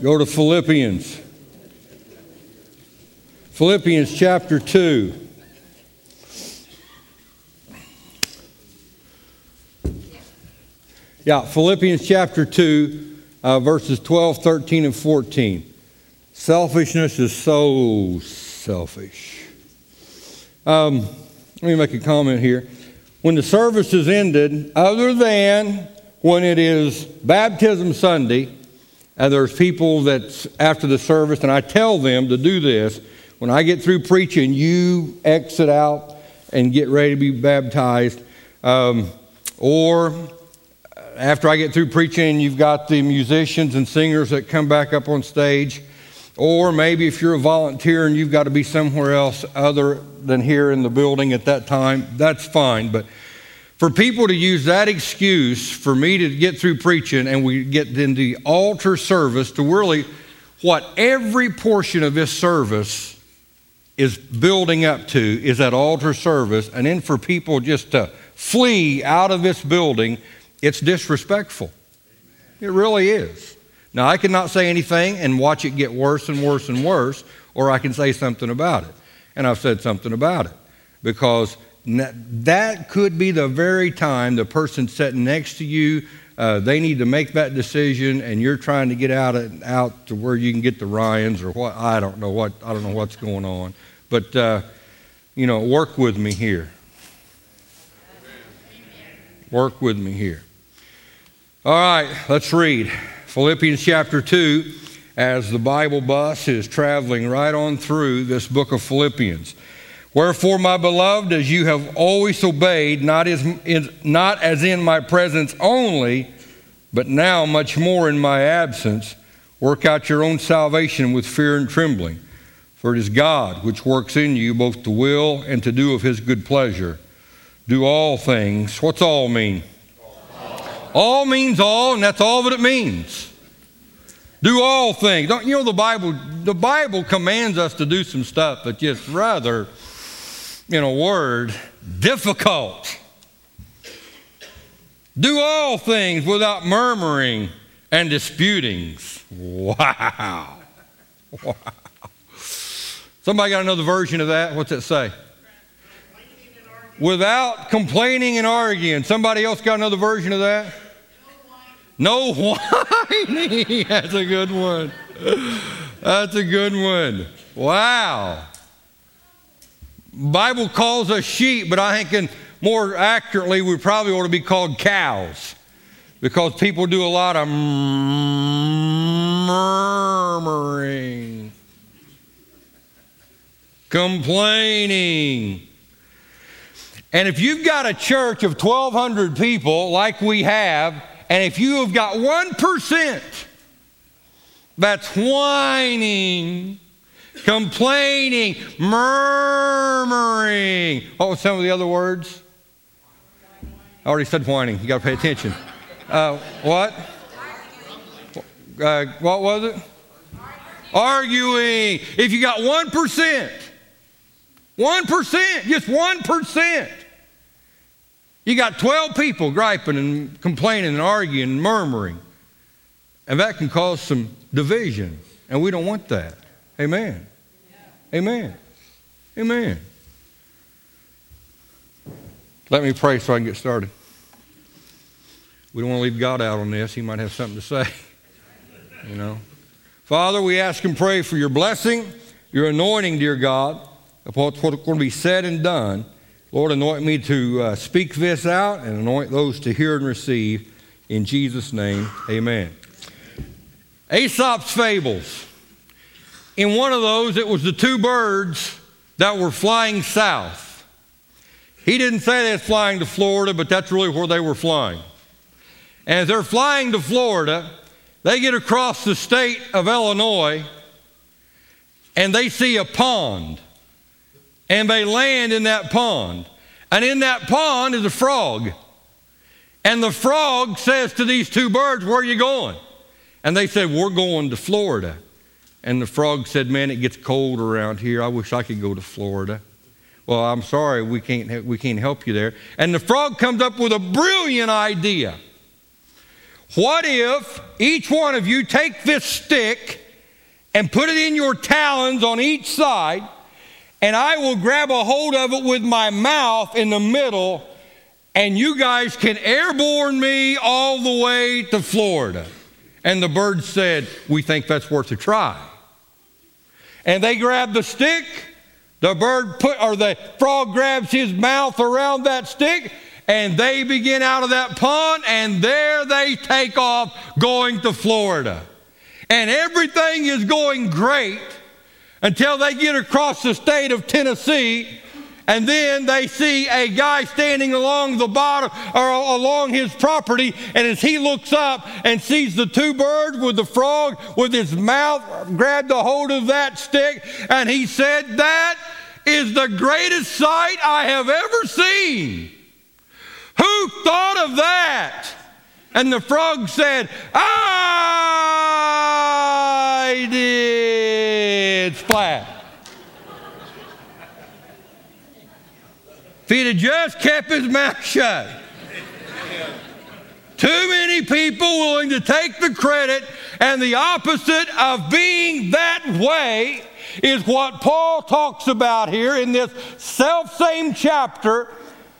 Go to Philippians. Philippians chapter 2. Yeah, Philippians chapter 2, uh, verses 12, 13, and 14. Selfishness is so selfish. Um, let me make a comment here. When the service is ended, other than when it is baptism Sunday, and there's people that's after the service, and I tell them to do this. When I get through preaching, you exit out and get ready to be baptized. Um, or after I get through preaching, you've got the musicians and singers that come back up on stage. Or maybe if you're a volunteer and you've got to be somewhere else other than here in the building at that time, that's fine. But for people to use that excuse for me to get through preaching and we get into the altar service to really what every portion of this service is building up to is that altar service, and then for people just to flee out of this building, it's disrespectful. It really is. Now, I cannot say anything and watch it get worse and worse and worse, or I can say something about it. And I've said something about it because that could be the very time the person sitting next to you, uh, they need to make that decision, and you're trying to get out of, out to where you can get the Ryans or what. I don't know what I don't know what's going on, but uh, you know, work with me here. Work with me here. All right, let's read Philippians chapter two. As the Bible bus is traveling right on through this book of Philippians. Wherefore, my beloved, as you have always obeyed, not as, in, not as in my presence only, but now much more in my absence, work out your own salvation with fear and trembling. For it is God which works in you both to will and to do of his good pleasure. Do all things. What's all mean? All, all means all, and that's all that it means. Do all things. Don't you know the Bible? The Bible commands us to do some stuff, but just rather in a word, difficult. Do all things without murmuring and disputings. Wow. Wow. Somebody got another version of that? What's it say? Without complaining and arguing. Somebody else got another version of that? No whining. That's a good one. That's a good one. Wow. Bible calls us sheep, but I think more accurately, we probably ought to be called cows because people do a lot of murmuring, complaining. And if you've got a church of 1,200 people like we have, and if you have got 1% that's whining, complaining, murmuring. What were some of the other words? I already said whining. You got to pay attention. Uh, what? Uh, what was it? Arguing. If you got 1%, 1%, just 1%, you got 12 people griping and complaining and arguing and murmuring. And that can cause some division. And we don't want that. Amen. Amen. Amen. Let me pray so I can get started. We don't want to leave God out on this. He might have something to say. You know. Father, we ask and pray for your blessing, your anointing, dear God, upon what's going to be said and done. Lord, anoint me to uh, speak this out and anoint those to hear and receive. In Jesus' name, amen. Aesop's fables. In one of those, it was the two birds that were flying south. He didn't say they were flying to Florida, but that's really where they were flying. And as they're flying to Florida, they get across the state of Illinois and they see a pond. And they land in that pond. And in that pond is a frog. And the frog says to these two birds, Where are you going? And they said, We're going to Florida. And the frog said, Man, it gets cold around here. I wish I could go to Florida. Well, I'm sorry, we can't, we can't help you there. And the frog comes up with a brilliant idea. What if each one of you take this stick and put it in your talons on each side, and I will grab a hold of it with my mouth in the middle, and you guys can airborne me all the way to Florida? And the bird said, We think that's worth a try. And they grab the stick. The bird put, or the frog grabs his mouth around that stick, and they begin out of that pond, and there they take off going to Florida. And everything is going great until they get across the state of Tennessee and then they see a guy standing along the bottom or along his property. And as he looks up and sees the two birds with the frog with his mouth grabbed a hold of that stick, and he said, That is the greatest sight I have ever seen. Who thought of that? And the frog said, I did. Splat. If he'd have just kept his mouth shut. Too many people willing to take the credit, and the opposite of being that way is what Paul talks about here in this self same chapter.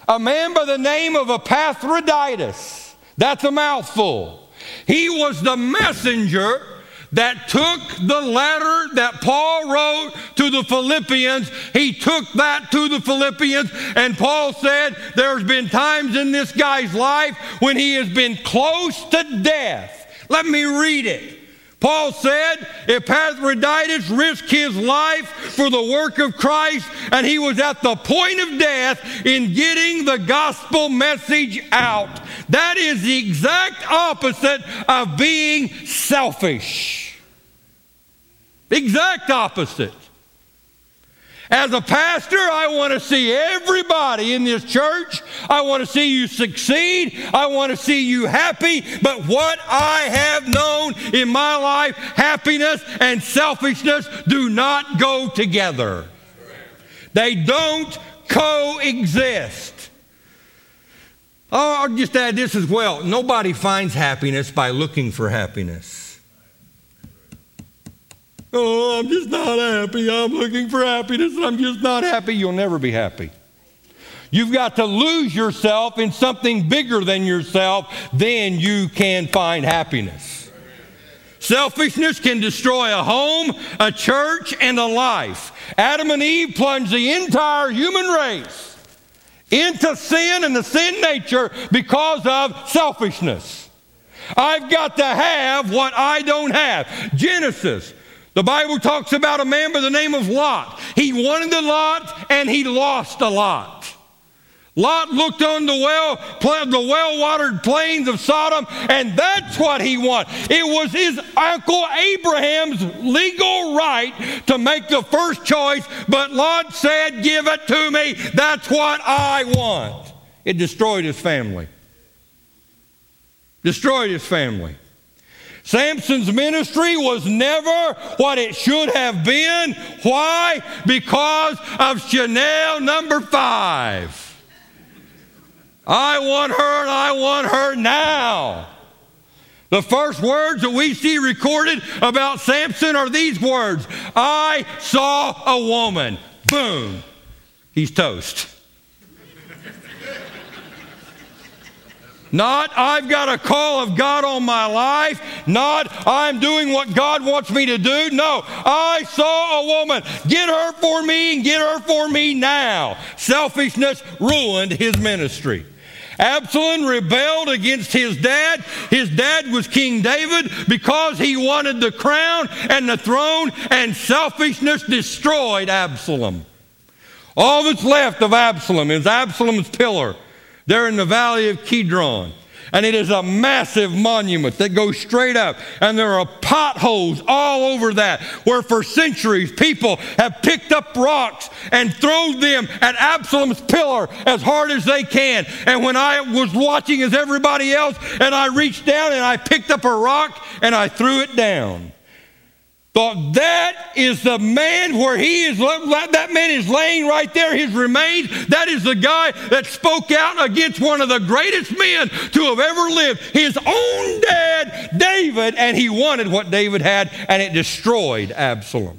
A man by the name of Epaphroditus. That's a mouthful. He was the messenger that took the letter that Paul wrote to the Philippians. He took that to the Philippians, and Paul said, There's been times in this guy's life when he has been close to death. Let me read it. Paul said Epaphroditus risked his life for the work of Christ, and he was at the point of death in getting the gospel message out. That is the exact opposite of being selfish. Exact opposite. As a pastor, I want to see everybody in this church. I want to see you succeed. I want to see you happy. But what I have known in my life, happiness and selfishness do not go together. They don't coexist. Oh, I'll just add this as well. Nobody finds happiness by looking for happiness. Oh, I'm just not happy. I'm looking for happiness and I'm just not happy. You'll never be happy. You've got to lose yourself in something bigger than yourself, then you can find happiness. Selfishness can destroy a home, a church, and a life. Adam and Eve plunged the entire human race into sin and the sin nature because of selfishness. I've got to have what I don't have. Genesis the Bible talks about a man by the name of Lot. He wanted a lot and he lost a lot. Lot looked on the well, the well-watered plains of Sodom, and that's what he wanted. It was his uncle Abraham's legal right to make the first choice, but Lot said, "Give it to me. That's what I want." It destroyed his family. Destroyed his family. Samson's ministry was never what it should have been. Why? Because of Chanel number five. I want her and I want her now. The first words that we see recorded about Samson are these words I saw a woman. Boom. He's toast. Not, I've got a call of God on my life. Not, I'm doing what God wants me to do. No, I saw a woman. Get her for me and get her for me now. Selfishness ruined his ministry. Absalom rebelled against his dad. His dad was King David because he wanted the crown and the throne, and selfishness destroyed Absalom. All that's left of Absalom is Absalom's pillar. They're in the valley of Kidron. And it is a massive monument that goes straight up. And there are potholes all over that where for centuries people have picked up rocks and thrown them at Absalom's pillar as hard as they can. And when I was watching as everybody else, and I reached down and I picked up a rock and I threw it down. Thought that is the man where he is, that man is laying right there, his remains. That is the guy that spoke out against one of the greatest men to have ever lived, his own dad, David, and he wanted what David had, and it destroyed Absalom.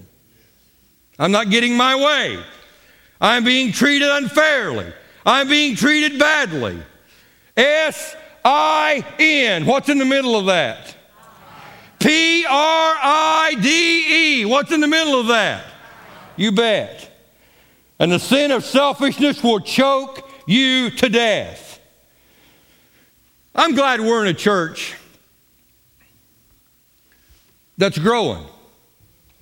I'm not getting my way. I'm being treated unfairly. I'm being treated badly. S I N. What's in the middle of that? P R I D E. What's in the middle of that? You bet. And the sin of selfishness will choke you to death. I'm glad we're in a church that's growing.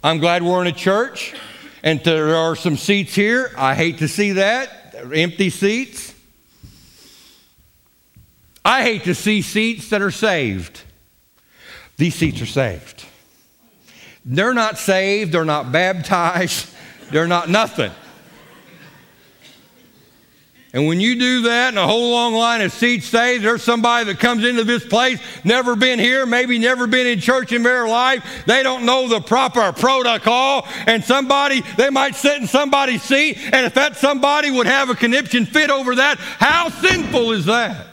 I'm glad we're in a church and there are some seats here. I hate to see that. Empty seats. I hate to see seats that are saved. These seats are saved. They're not saved, they're not baptized, they're not nothing. And when you do that and a whole long line of seats stays, there's somebody that comes into this place, never been here, maybe never been in church in their life. They don't know the proper protocol. And somebody, they might sit in somebody's seat, and if that somebody would have a conniption fit over that, how sinful is that?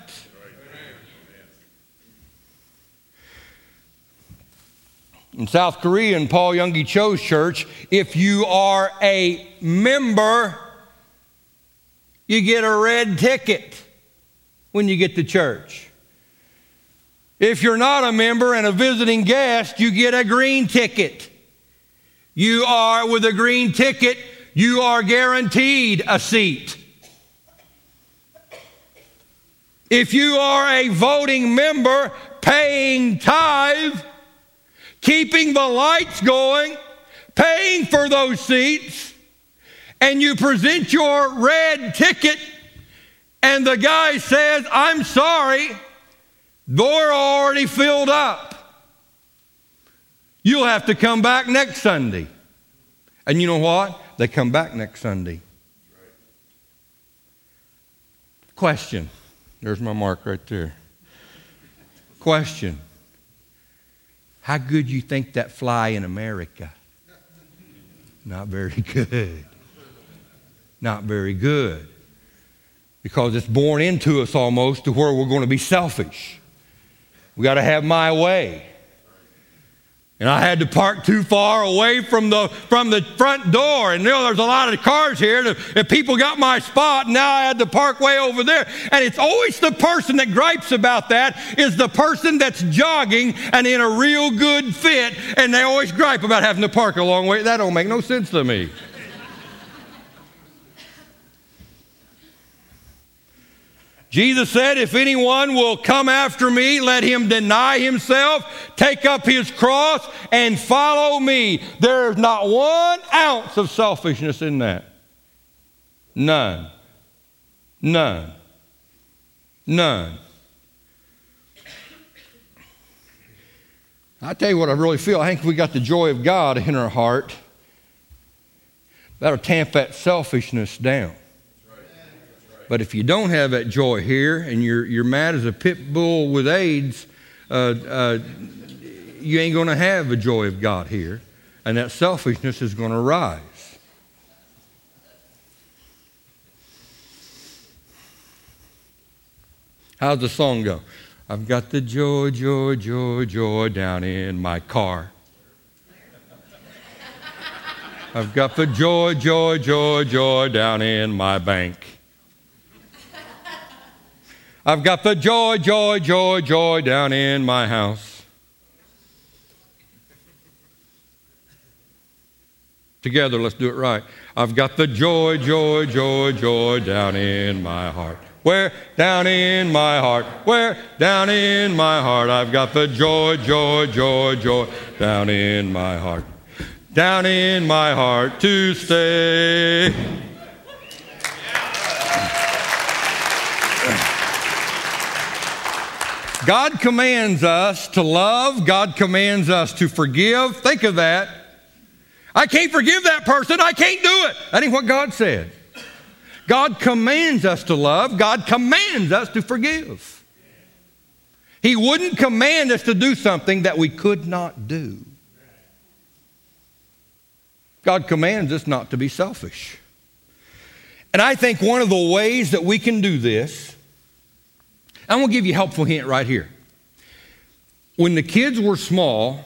In South Korea, in Paul Yonggi Cho's church, if you are a member, you get a red ticket when you get to church. If you're not a member and a visiting guest, you get a green ticket. You are, with a green ticket, you are guaranteed a seat. If you are a voting member paying tithe, keeping the lights going, paying for those seats, and you present your red ticket, and the guy says, I'm sorry, they're already filled up. You'll have to come back next Sunday. And you know what? They come back next Sunday. Question. There's my mark right there. Question. How good you think that fly in America? Not very good. Not very good. Because it's born into us almost to where we're going to be selfish. We got to have my way. And I had to park too far away from the, from the front door. And you know, there's a lot of cars here. And people got my spot. Now I had to park way over there. And it's always the person that gripes about that is the person that's jogging and in a real good fit. And they always gripe about having to park a long way. That don't make no sense to me. Jesus said, If anyone will come after me, let him deny himself, take up his cross, and follow me. There's not one ounce of selfishness in that. None. None. None. I tell you what I really feel. I think we got the joy of God in our heart. That'll tamp that selfishness down. But if you don't have that joy here and you're, you're mad as a pit bull with AIDS, uh, uh, you ain't going to have the joy of God here. And that selfishness is going to rise. How's the song go? I've got the joy, joy, joy, joy down in my car. I've got the joy, joy, joy, joy down in my bank. I've got the joy, joy, joy, joy down in my house. Together, let's do it right. I've got the joy, joy, joy, joy down in my heart. Where? Down in my heart. Where? Down in my heart. I've got the joy, joy, joy, joy down in my heart. Down in my heart to stay. God commands us to love, God commands us to forgive. Think of that. I can't forgive that person, I can't do it. That ain't what God said. God commands us to love, God commands us to forgive. He wouldn't command us to do something that we could not do. God commands us not to be selfish. And I think one of the ways that we can do this, I'm going to give you a helpful hint right here. When the kids were small,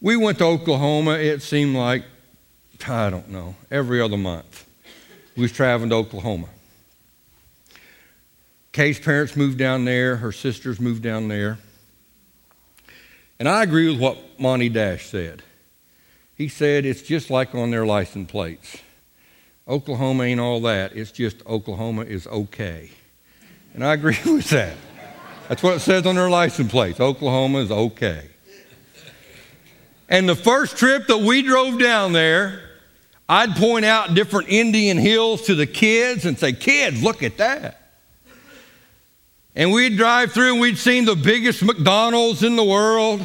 we went to Oklahoma, it seemed like, I don't know, every other month. We was traveling to Oklahoma. Kay's parents moved down there, her sisters moved down there. And I agree with what Monty Dash said. He said it's just like on their license plates. Oklahoma ain't all that. It's just Oklahoma is okay. And I agree with that. That's what it says on their license plate. Oklahoma is okay. And the first trip that we drove down there, I'd point out different Indian hills to the kids and say, Kids, look at that. And we'd drive through and we'd seen the biggest McDonald's in the world.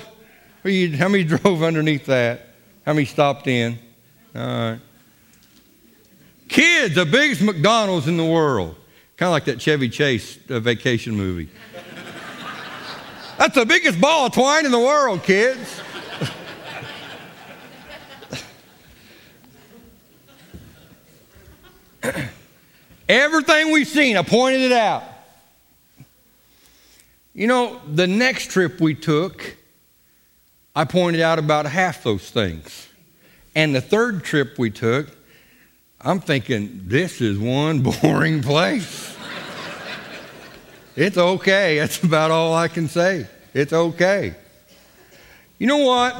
How many drove underneath that? How many stopped in? All right. Kids, the biggest McDonald's in the world. Kind of like that Chevy Chase uh, vacation movie. That's the biggest ball of twine in the world, kids. Everything we've seen, I pointed it out. You know, the next trip we took, I pointed out about half those things. And the third trip we took, I'm thinking, this is one boring place. it's okay. That's about all I can say. It's okay. You know what?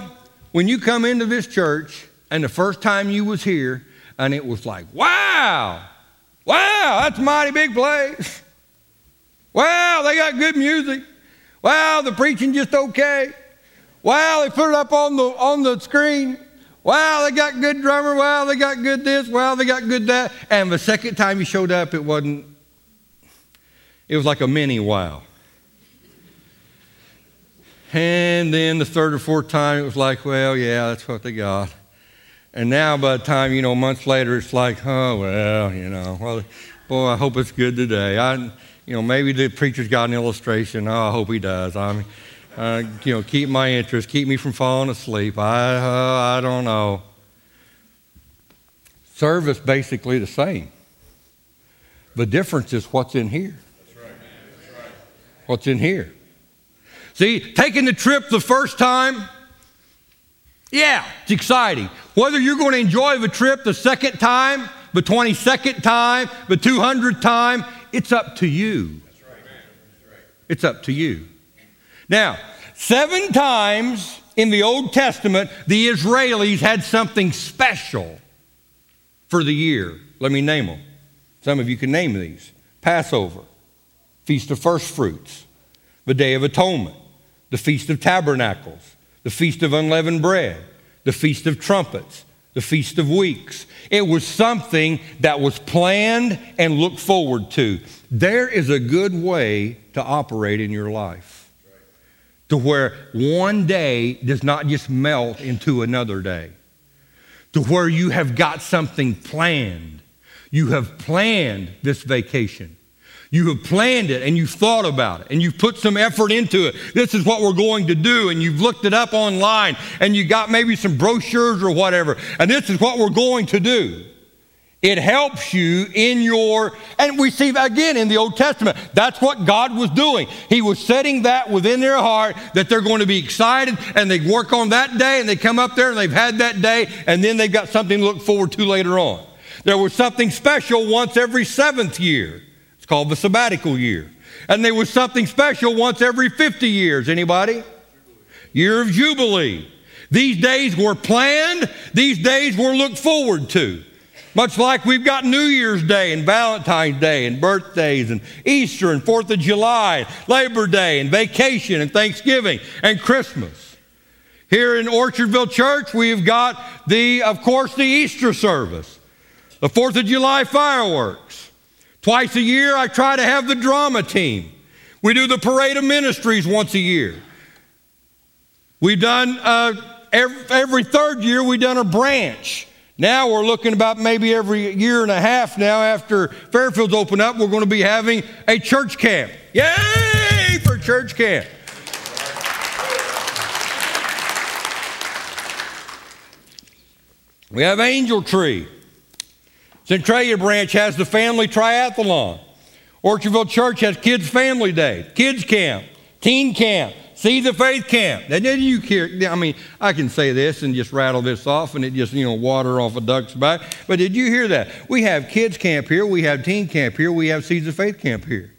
When you come into this church, and the first time you was here, and it was like, wow, wow, that's a mighty big place. Wow, they got good music. Wow, the preaching just okay. Wow, they put it up on the on the screen. Wow, they got good drummer. Wow, they got good this. Wow, they got good that. And the second time you showed up, it wasn't. It was like a mini wow. And then the third or fourth time, it was like, well, yeah, that's what they got. And now, by the time, you know, months later, it's like, oh, well, you know, well, boy, I hope it's good today. I, you know, maybe the preacher's got an illustration. Oh, I hope he does. I mean, uh, you know, keep my interest, keep me from falling asleep. I, uh, I don't know. Service basically the same. The difference is what's in here. That's right. That's right. What's in here? See, taking the trip the first time, yeah, it's exciting. Whether you're going to enjoy the trip the second time, the 22nd time, the 200th time, it's up to you. It's up to you. Now, seven times in the Old Testament, the Israelis had something special for the year. Let me name them. Some of you can name these Passover, Feast of First Fruits, the Day of Atonement, the Feast of Tabernacles, the Feast of Unleavened Bread, the Feast of Trumpets, the Feast of Weeks. It was something that was planned and looked forward to. There is a good way to operate in your life to where one day does not just melt into another day, to where you have got something planned. You have planned this vacation. You have planned it and you've thought about it and you've put some effort into it. This is what we're going to do. And you've looked it up online and you got maybe some brochures or whatever. And this is what we're going to do. It helps you in your, and we see again in the Old Testament, that's what God was doing. He was setting that within their heart that they're going to be excited and they work on that day and they come up there and they've had that day and then they've got something to look forward to later on. There was something special once every seventh year. It's called the sabbatical year. And there was something special once every 50 years. Anybody? Year of Jubilee. These days were planned, these days were looked forward to. Much like we've got New Year's Day and Valentine's Day and birthdays and Easter and Fourth of July, Labor Day and vacation and Thanksgiving and Christmas. Here in Orchardville Church, we've got the, of course, the Easter service, the Fourth of July fireworks. Twice a year, I try to have the drama team. We do the parade of ministries once a year. We've done, uh, every, every third year, we've done a branch. Now we're looking about maybe every year and a half now after Fairfield's open up, we're going to be having a church camp. Yay for church camp. We have Angel Tree. Centralia Branch has the family triathlon. Orchardville Church has Kids Family Day, Kids Camp, Teen Camp, Seeds of Faith Camp. Now, you hear? I mean, I can say this and just rattle this off and it just, you know, water off a duck's back. But did you hear that? We have Kids Camp here, we have Teen Camp here, we have Seeds of Faith Camp here.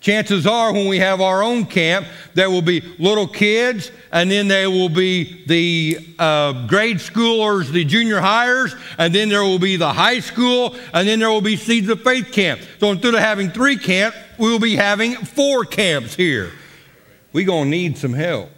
Chances are, when we have our own camp, there will be little kids, and then there will be the uh, grade schoolers, the junior hires, and then there will be the high school, and then there will be Seeds of Faith camp. So instead of having three camps, we will be having four camps here. We're going to need some help.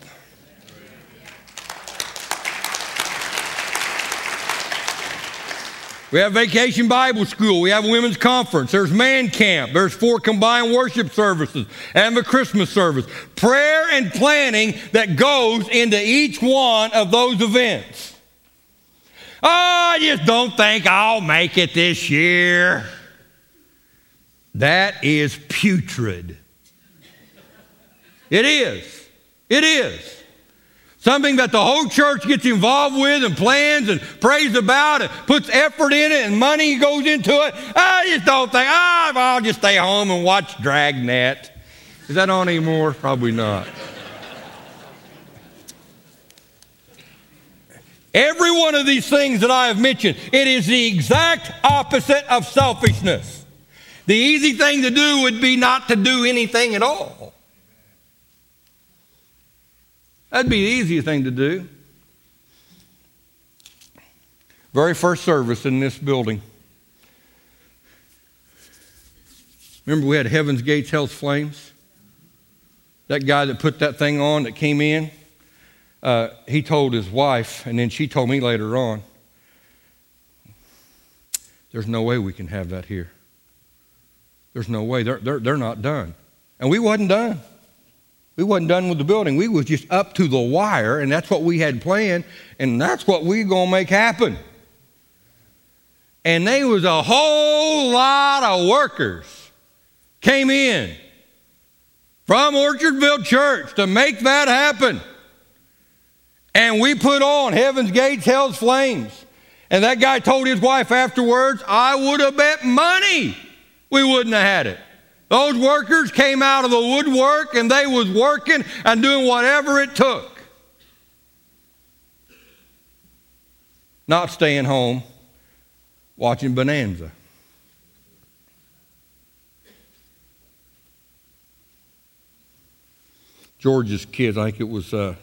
We have Vacation Bible School. We have Women's Conference. There's Man Camp. There's four combined worship services and the Christmas service. Prayer and planning that goes into each one of those events. Oh, I just don't think I'll make it this year. That is putrid. It is. It is. Something that the whole church gets involved with and plans and prays about and puts effort in it and money goes into it. I just don't think, oh, I'll just stay home and watch Dragnet. Is that on anymore? Probably not. Every one of these things that I have mentioned, it is the exact opposite of selfishness. The easy thing to do would be not to do anything at all. That'd be the easiest thing to do. Very first service in this building. Remember, we had Heaven's Gates, Hell's Flames? That guy that put that thing on that came in, uh, he told his wife, and then she told me later on, there's no way we can have that here. There's no way. They're, they're, they're not done. And we wasn't done. We wasn't done with the building. We was just up to the wire, and that's what we had planned, and that's what we gonna make happen. And they was a whole lot of workers came in from Orchardville Church to make that happen. And we put on Heaven's Gates, Hell's Flames. And that guy told his wife afterwards, I would have bet money we wouldn't have had it. Those workers came out of the woodwork and they was working and doing whatever it took. Not staying home watching Bonanza. George's kids, I think it was, uh,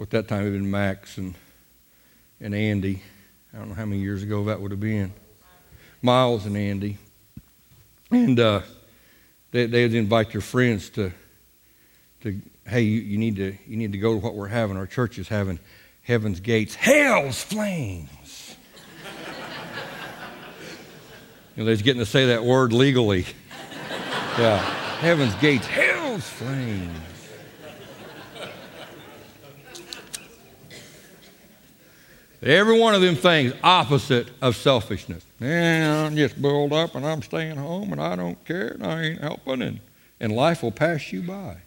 at that time it had been Max and, and Andy. I don't know how many years ago that would have been. Miles and Andy. And uh, they, they'd invite your friends to, to hey, you, you, need to, you need to go to what we're having. Our church is having Heaven's Gates, Hell's Flames. you know, they're getting to say that word legally. Yeah. Heaven's Gates, Hell's Flames. Every one of them things opposite of selfishness. Yeah, I'm just build up and I'm staying home and I don't care and I ain't helping and, and life will pass you by.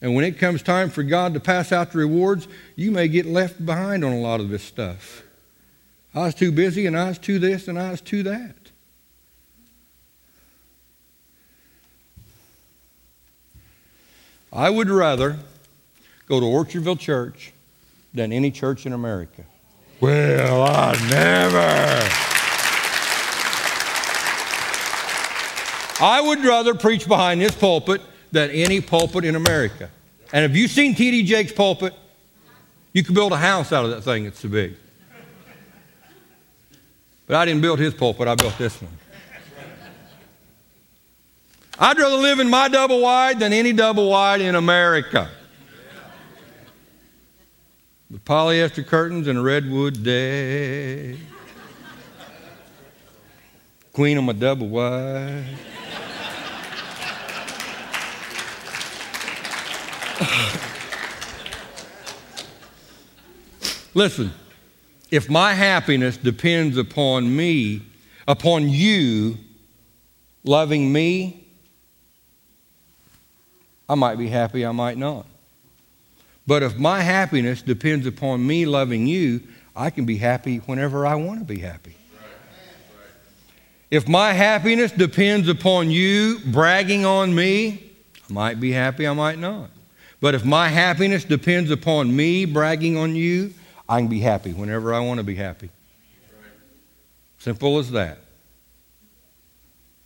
And when it comes time for God to pass out the rewards, you may get left behind on a lot of this stuff. I was too busy and I was too this and I was too that. I would rather go to Orchardville Church than any church in America. Well, I never. I would rather preach behind this pulpit than any pulpit in America. And have you seen T.D. Jakes' pulpit? You could build a house out of that thing, it's so big. But I didn't build his pulpit, I built this one. I'd rather live in my double wide than any double wide in America. The polyester curtains and a redwood deck. Queen on my double wide. Listen, if my happiness depends upon me, upon you loving me, I might be happy, I might not. But if my happiness depends upon me loving you, I can be happy whenever I want to be happy. If my happiness depends upon you bragging on me, I might be happy, I might not. But if my happiness depends upon me bragging on you, I can be happy whenever I want to be happy. Simple as that.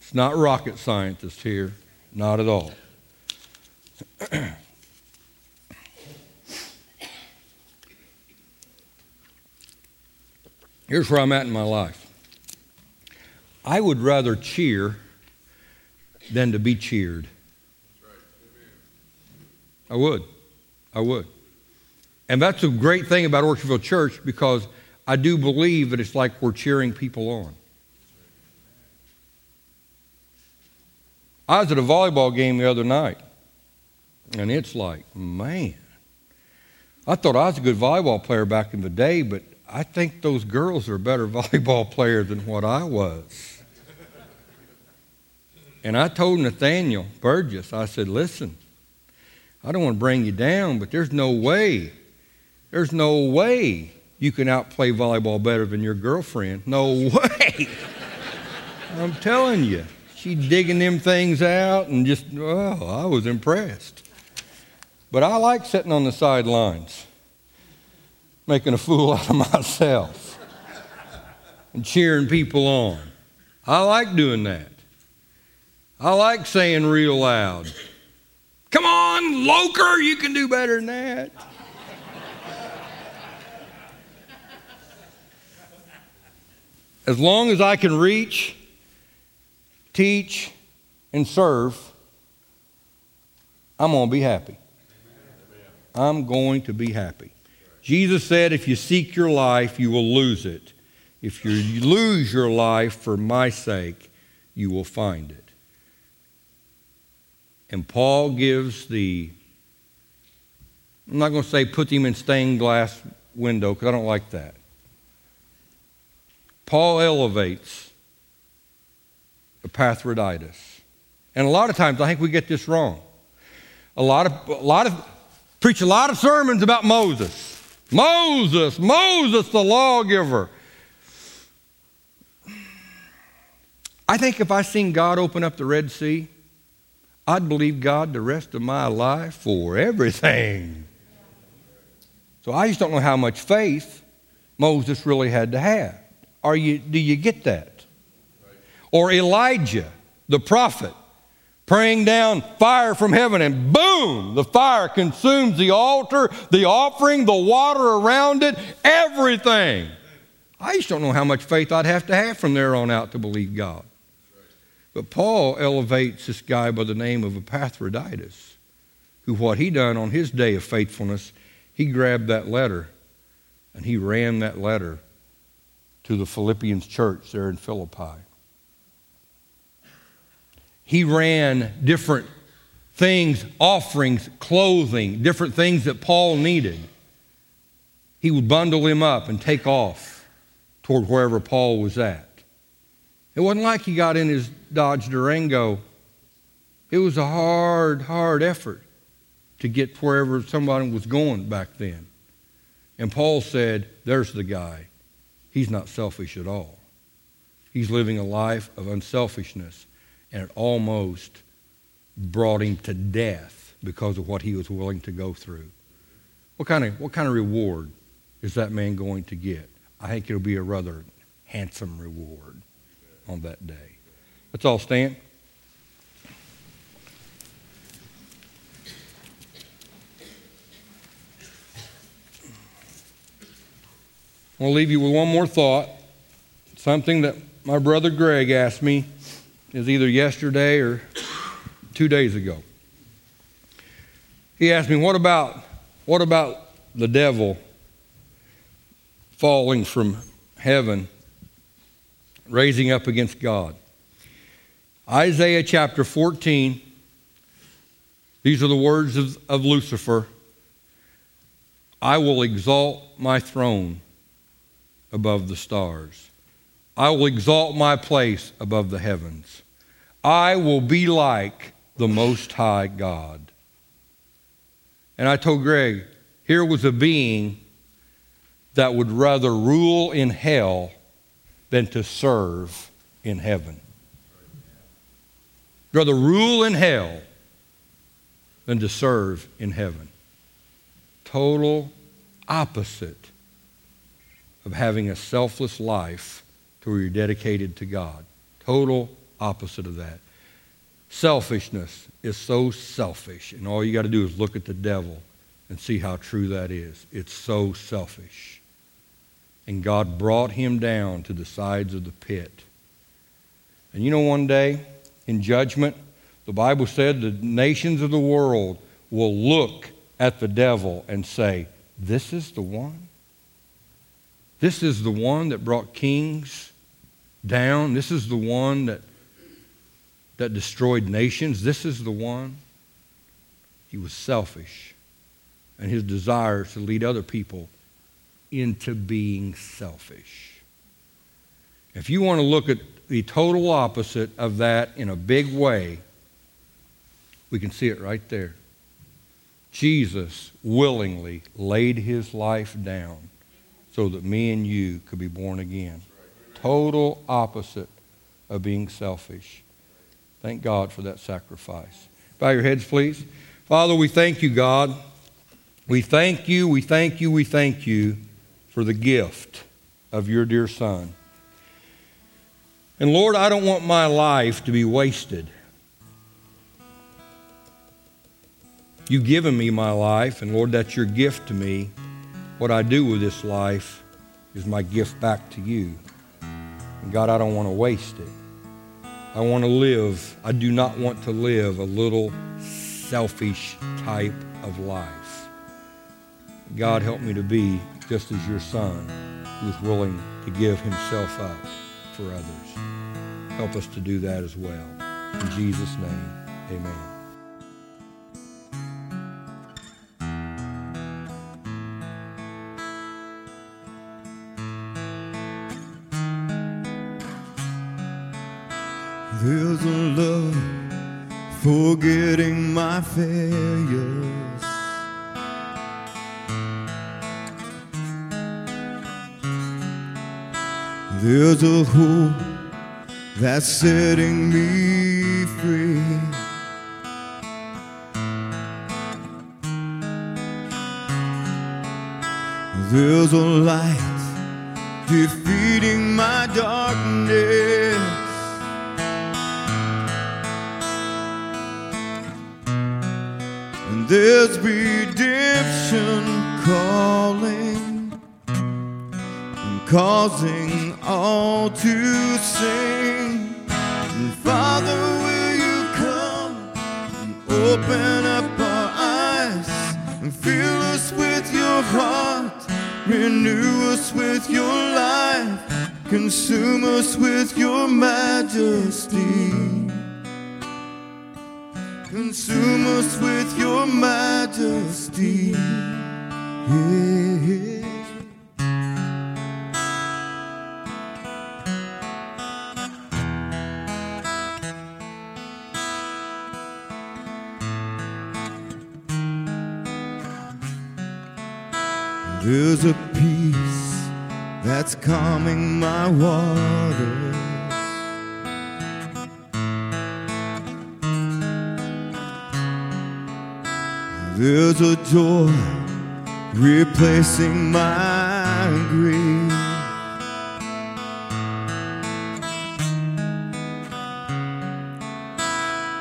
It's not rocket scientists here, not at all. Here's where I'm at in my life. I would rather cheer than to be cheered. I would. I would. And that's a great thing about Orchardville Church because I do believe that it's like we're cheering people on. I was at a volleyball game the other night, and it's like, man, I thought I was a good volleyball player back in the day, but I think those girls are better volleyball player than what I was. And I told Nathaniel Burgess, I said, listen, I don't want to bring you down, but there's no way, there's no way you can outplay volleyball better than your girlfriend. No way. I'm telling you. She digging them things out and just, oh, I was impressed. But I like sitting on the sidelines, making a fool out of myself and cheering people on. I like doing that. I like saying real loud, Come on, Loker, you can do better than that. As long as I can reach, teach, and serve, I'm going to be happy. I'm going to be happy. Jesus said, if you seek your life, you will lose it. If you lose your life for my sake, you will find it. And Paul gives the, I'm not going to say put him in stained glass window because I don't like that. Paul elevates Epaphroditus. And a lot of times I think we get this wrong. A lot of, a lot of, preach a lot of sermons about Moses. Moses, Moses, the lawgiver. I think if I seen God open up the Red Sea, I'd believe God the rest of my life for everything. So I just don't know how much faith Moses really had to have. Are you, do you get that? Or Elijah, the prophet, praying down fire from heaven, and boom, the fire consumes the altar, the offering, the water around it, everything. I just don't know how much faith I'd have to have from there on out to believe God. But Paul elevates this guy by the name of Epaphroditus, who what he done on his day of faithfulness, he grabbed that letter and he ran that letter to the Philippians church there in Philippi. He ran different things, offerings, clothing, different things that Paul needed. He would bundle him up and take off toward wherever Paul was at. It wasn't like he got in his Dodge Durango. It was a hard, hard effort to get wherever somebody was going back then. And Paul said, There's the guy. He's not selfish at all. He's living a life of unselfishness, and it almost brought him to death because of what he was willing to go through. What kind of, what kind of reward is that man going to get? I think it'll be a rather handsome reward on that day. Let's all stand. I'll leave you with one more thought. Something that my brother Greg asked me is either yesterday or two days ago. He asked me, what about, what about the devil falling from heaven raising up against God. Isaiah chapter 14, these are the words of, of Lucifer I will exalt my throne above the stars. I will exalt my place above the heavens. I will be like the Most High God. And I told Greg, here was a being that would rather rule in hell than to serve in heaven. Rather rule in hell than to serve in heaven. Total opposite of having a selfless life to where you're dedicated to God. Total opposite of that. Selfishness is so selfish, and all you got to do is look at the devil and see how true that is. It's so selfish. And God brought him down to the sides of the pit. And you know, one day in judgment, the Bible said the nations of the world will look at the devil and say, This is the one? This is the one that brought kings down. This is the one that, that destroyed nations. This is the one. He was selfish, and his desire to lead other people into being selfish. If you want to look at the total opposite of that in a big way, we can see it right there. Jesus willingly laid his life down so that me and you could be born again. Total opposite of being selfish. Thank God for that sacrifice. Bow your heads, please. Father, we thank you, God. We thank you, we thank you, we thank you for the gift of your dear Son. And Lord, I don't want my life to be wasted. You've given me my life, and Lord, that's your gift to me. What I do with this life is my gift back to you. God, I don't want to waste it. I want to live, I do not want to live a little selfish type of life. God, help me to be just as your son who is willing to give himself up for others. Help us to do that as well. In Jesus' name, amen. That's setting me life, consume us with your majesty. Consume us with your majesty. Yeah. That's calming my waters. There's a joy replacing my grief.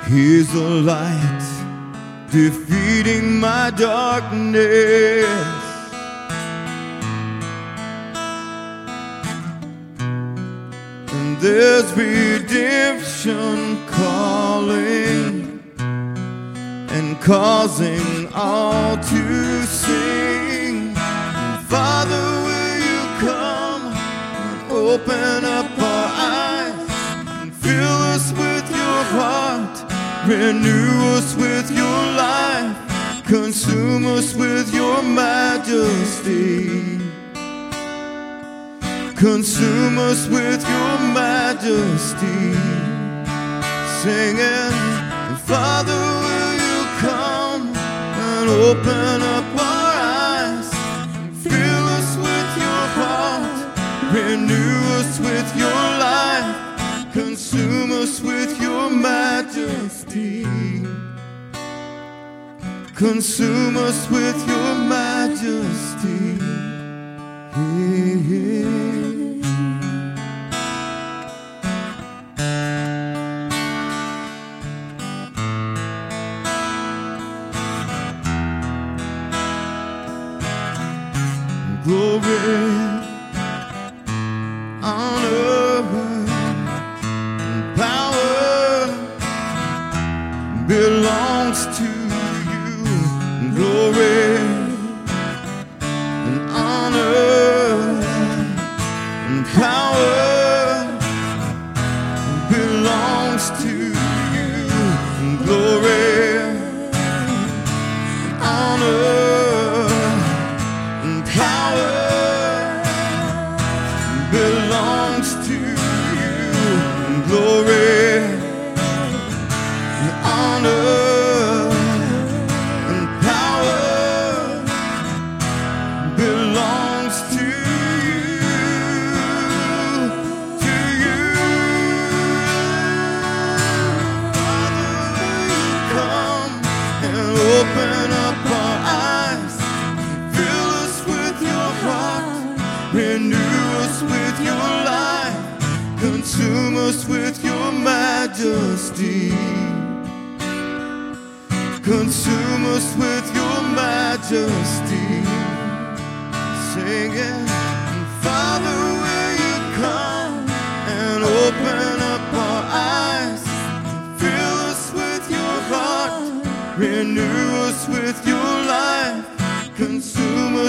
Here's a light defeating my darkness. There's redemption calling and causing all to sing. Father, will you come and open up our eyes and fill us with your heart, renew us with your life, consume us with your majesty. Consume us with your majesty. Singing, Father, will you come and open up our eyes? Fill us with your heart, renew us with your life, consume us with your majesty. Consume us with your majesty. Yeah, yeah. Glory, honor, and power belongs to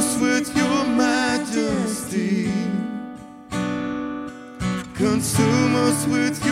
us with your majesty. Consume us with your